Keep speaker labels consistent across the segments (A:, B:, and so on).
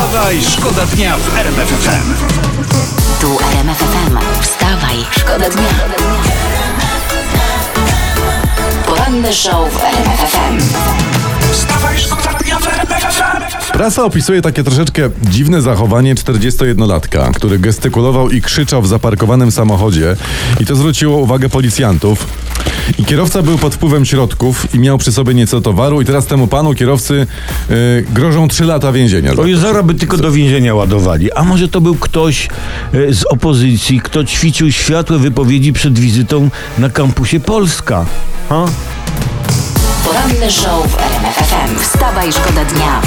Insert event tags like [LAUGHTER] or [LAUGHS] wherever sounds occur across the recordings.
A: Wstawaj, szkoda dnia w RMF FM.
B: Tu RMF FM. Wstawaj, szkoda dnia. Poranny show w RMF FM.
A: Wstawaj, szkoda dnia w RMF FM.
C: Prasa opisuje takie troszeczkę dziwne zachowanie 41-latka, który gestykulował i krzyczał w zaparkowanym samochodzie i to zwróciło uwagę policjantów. I kierowca był pod wpływem środków i miał przy sobie nieco towaru i teraz temu panu kierowcy y, grożą 3 lata więzienia.
D: O Jezora by tylko do więzienia ładowali. A może to był ktoś e, z opozycji, kto ćwiczył światłe wypowiedzi przed wizytą na kampusie Polska? Ha?
B: Poranny show w RMF FM. Wstawaj, szkoda dnia.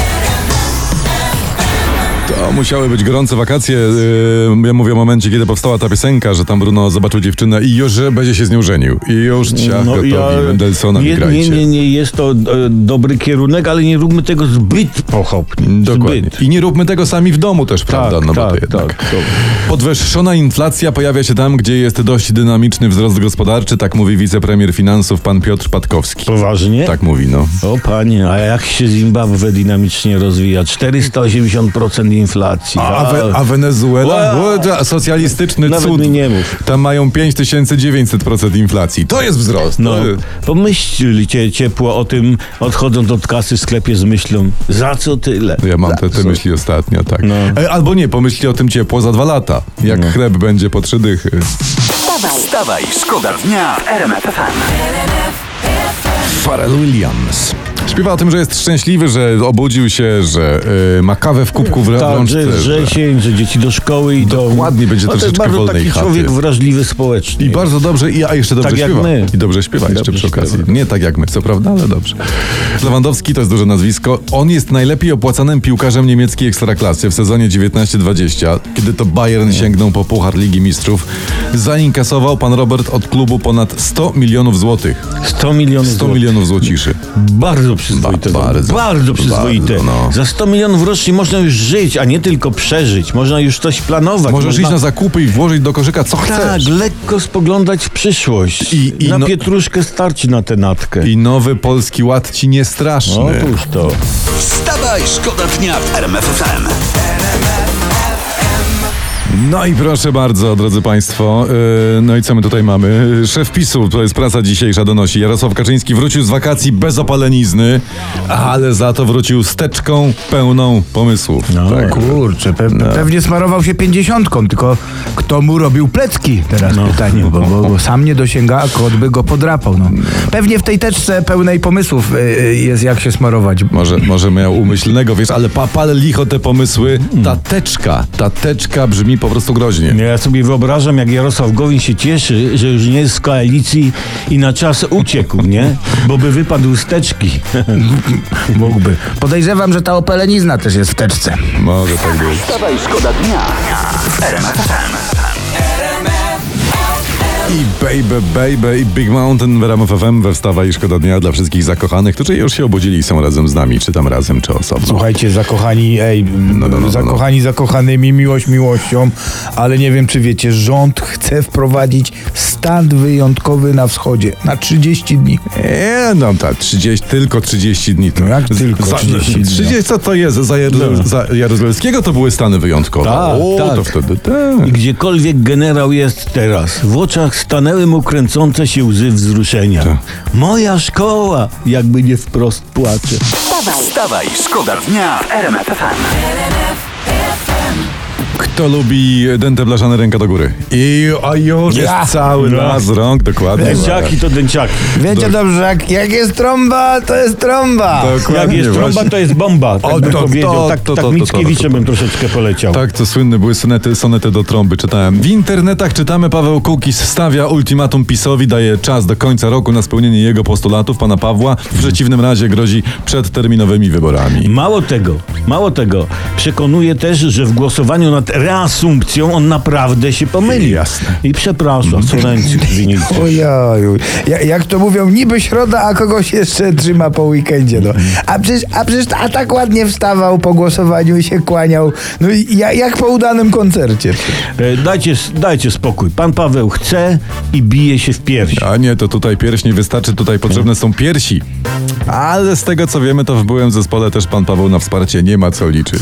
C: To musiały być gorące wakacje. Yy, ja mówię o momencie, kiedy powstała ta piosenka, że tam Bruno zobaczył dziewczynę i już będzie się z nią żenił. I już ciach gotowi, Mendelssohna
D: No nie,
C: grajcie.
D: nie, nie, nie jest to e, dobry kierunek, ale nie róbmy tego zbyt pochopnie.
C: Dokładnie.
D: Zbyt.
C: I nie róbmy tego sami w domu też, prawda?
D: Tak,
C: no bo
D: tak,
C: to jednak.
D: tak, to-
C: Podwyższona inflacja pojawia się tam, gdzie jest dość dynamiczny wzrost gospodarczy, tak mówi wicepremier finansów pan Piotr Patkowski.
D: Poważnie?
C: Tak mówi, no.
D: O panie, a jak się Zimbabwe dynamicznie rozwija? 480% inflacji.
C: A, we, a Wenezuela?
D: Wow.
C: Socjalistyczny
D: Nawet
C: cud.
D: nie mów.
C: Tam mają 5900% inflacji. To jest wzrost.
D: No, pomyślcie ciepło o tym, odchodząc od kasy w sklepie z myślą, za co tyle?
C: Ja mam te, te myśli ostatnio, tak.
D: No.
C: E, Albo nie, pomyśli o tym ciepło za dwa lata. Jak chleb będzie po trzy dychy.
B: Wstawaj,
A: Wstawaj, szkoda dnia w RMF FM.
C: Pharrell Williams. Śpiewa o tym, że jest szczęśliwy, że obudził się, że y, ma kawę w kubku w
D: Tak,
C: rączce.
D: że jest wrzesień, że dzieci do szkoły idą.
C: Dokładnie, będzie
D: no, to jest bardzo
C: wolnej
D: taki
C: chaty.
D: człowiek wrażliwy społecznie.
C: I bardzo dobrze, i a jeszcze dobrze
D: Tak jak
C: śpiewa.
D: my.
C: I dobrze śpiewa jeszcze
D: Dobrze
C: przy okazji.
D: śpiewa.
C: Nie tak jak my, co prawda, ale dobrze. Lewandowski to jest duże nazwisko. On jest najlepiej opłacanym piłkarzem niemieckiej ekstraklasy w sezonie 19-20, kiedy to Bayern sięgnął po Puchar Ligi Mistrzów. Zainkasował pan Robert od klubu ponad 100 milionów złotych.
D: 100 milionów
C: 100
D: złotych.
C: milionów złociszy.
D: Bardzo przyzwoite.
C: Ba- bardzo.
D: bardzo przyzwoite.
C: Bardzo, no.
D: Za 100 milionów rocznie można już żyć, a nie tylko przeżyć. Można już coś planować.
C: Możesz
D: można...
C: iść na zakupy i włożyć do koszyka co
D: Tak,
C: chcesz.
D: lekko spoglądać w przyszłość.
C: I- i
D: na
C: no-
D: pietruszkę starczy na tę natkę.
C: I nowy polski ład ci nie straszny.
D: Otóż to.
A: Wstawaj, szkoda dnia w RMF FM.
C: No i proszę bardzo, drodzy Państwo. Yy, no i co my tutaj mamy? Szef PiSu, to jest praca dzisiejsza, donosi. Jarosław Kaczyński wrócił z wakacji bez opalenizny, ale za to wrócił z teczką pełną pomysłów.
D: No.
C: Tak.
E: Kurczę, pe pewnie smarował się pięćdziesiątką, tylko kto mu robił plecki? Teraz pytanie, bo, bo, bo sam nie dosięga, a kot by go podrapał. No. Pewnie w tej teczce pełnej pomysłów y, y, jest jak się smarować.
C: Może, może miał umyślnego, wiesz, ale pa, pal licho te pomysły. Ta teczka, ta teczka brzmi po prostu groźnie.
D: Ja sobie wyobrażam, jak Jarosław Gowin się cieszy, że już nie jest w koalicji i na czas uciekł, nie? Bo by wypadł z teczki. [LAUGHS]
E: Mógłby. Podejrzewam, że ta opelenizna też jest w teczce.
C: Może tak być.
A: Wstawaj, szkoda dnia.
C: I Baby Baby i Big Mountain w RMF FM we wstawa i szkoda dnia dla wszystkich zakochanych, którzy już się obudzili i są razem z nami, czy tam razem, czy osobno.
E: Słuchajcie, zakochani, ej,
C: no, no, no.
E: zakochani zakochanymi, miłość miłością, ale nie wiem, czy wiecie, rząd chce wprowadzić stan wyjątkowy na wschodzie na 30 dni.
C: Nie, no tak, 30, tylko 30 dni. To.
E: No jak tylko 30 dni,
C: 30, co to jest? Za, Jaruz- za Jaruzelskiego to były stany wyjątkowe.
D: Tak,
C: o,
D: tak.
C: to wtedy tak.
D: I gdziekolwiek generał jest teraz, w oczach stanęły mu kręcące się łzy wzruszenia.
C: Tak.
D: Moja szkoła, jakby nie wprost płacze.
B: wstawaj,
A: Wstawaj, szkoda dnia w RMF FM.
C: Kto lubi dęte blaszane ręka do góry? I a już jest
E: Ja.
C: cały
D: No.
C: nas rąk, dokładnie.
D: Dęciaki to dęciaki.
E: Wiecie dobrze, jak, jak jest trąba, to jest trąba.
C: Dokładnie,
D: Jak jest trąba,
C: właśnie.
D: to jest bomba. Tak
C: O,
D: bym
C: to-
D: powiedział.
C: to-
D: tak
C: to-
D: tak
C: to- to-
D: Mickiewiczem
C: to- to-
D: bym troszeczkę poleciał.
C: Tak, to słynne były sonety, sonety do trąby, czytałem. W internetach czytamy, Paweł Kukis stawia ultimatum PiSowi, daje czas do końca roku na spełnienie jego postulatów, pana Pawła. W przeciwnym razie grozi przedterminowymi wyborami.
D: Mało tego, mało tego. Przekonuje też, że w głosowaniu nad reasumpcją on naprawdę się pomyli.
C: Jasne.
D: I przepraszam, Sorenci winnicy.
E: Ojoju. Ja, jak to mówią, niby środa, a kogoś jeszcze trzyma po weekendzie. No. A, przecież, a przecież a tak ładnie wstawał po głosowaniu i się kłaniał. No i ja, jak po udanym koncercie.
D: E, Dajcie, dajcie spokój. Pan Paweł chce i bije się w pierś.
C: A nie, to tutaj pierś nie wystarczy, tutaj potrzebne są piersi. Ale z tego co wiemy, to w byłym zespole też pan Paweł na wsparcie nie ma co liczyć.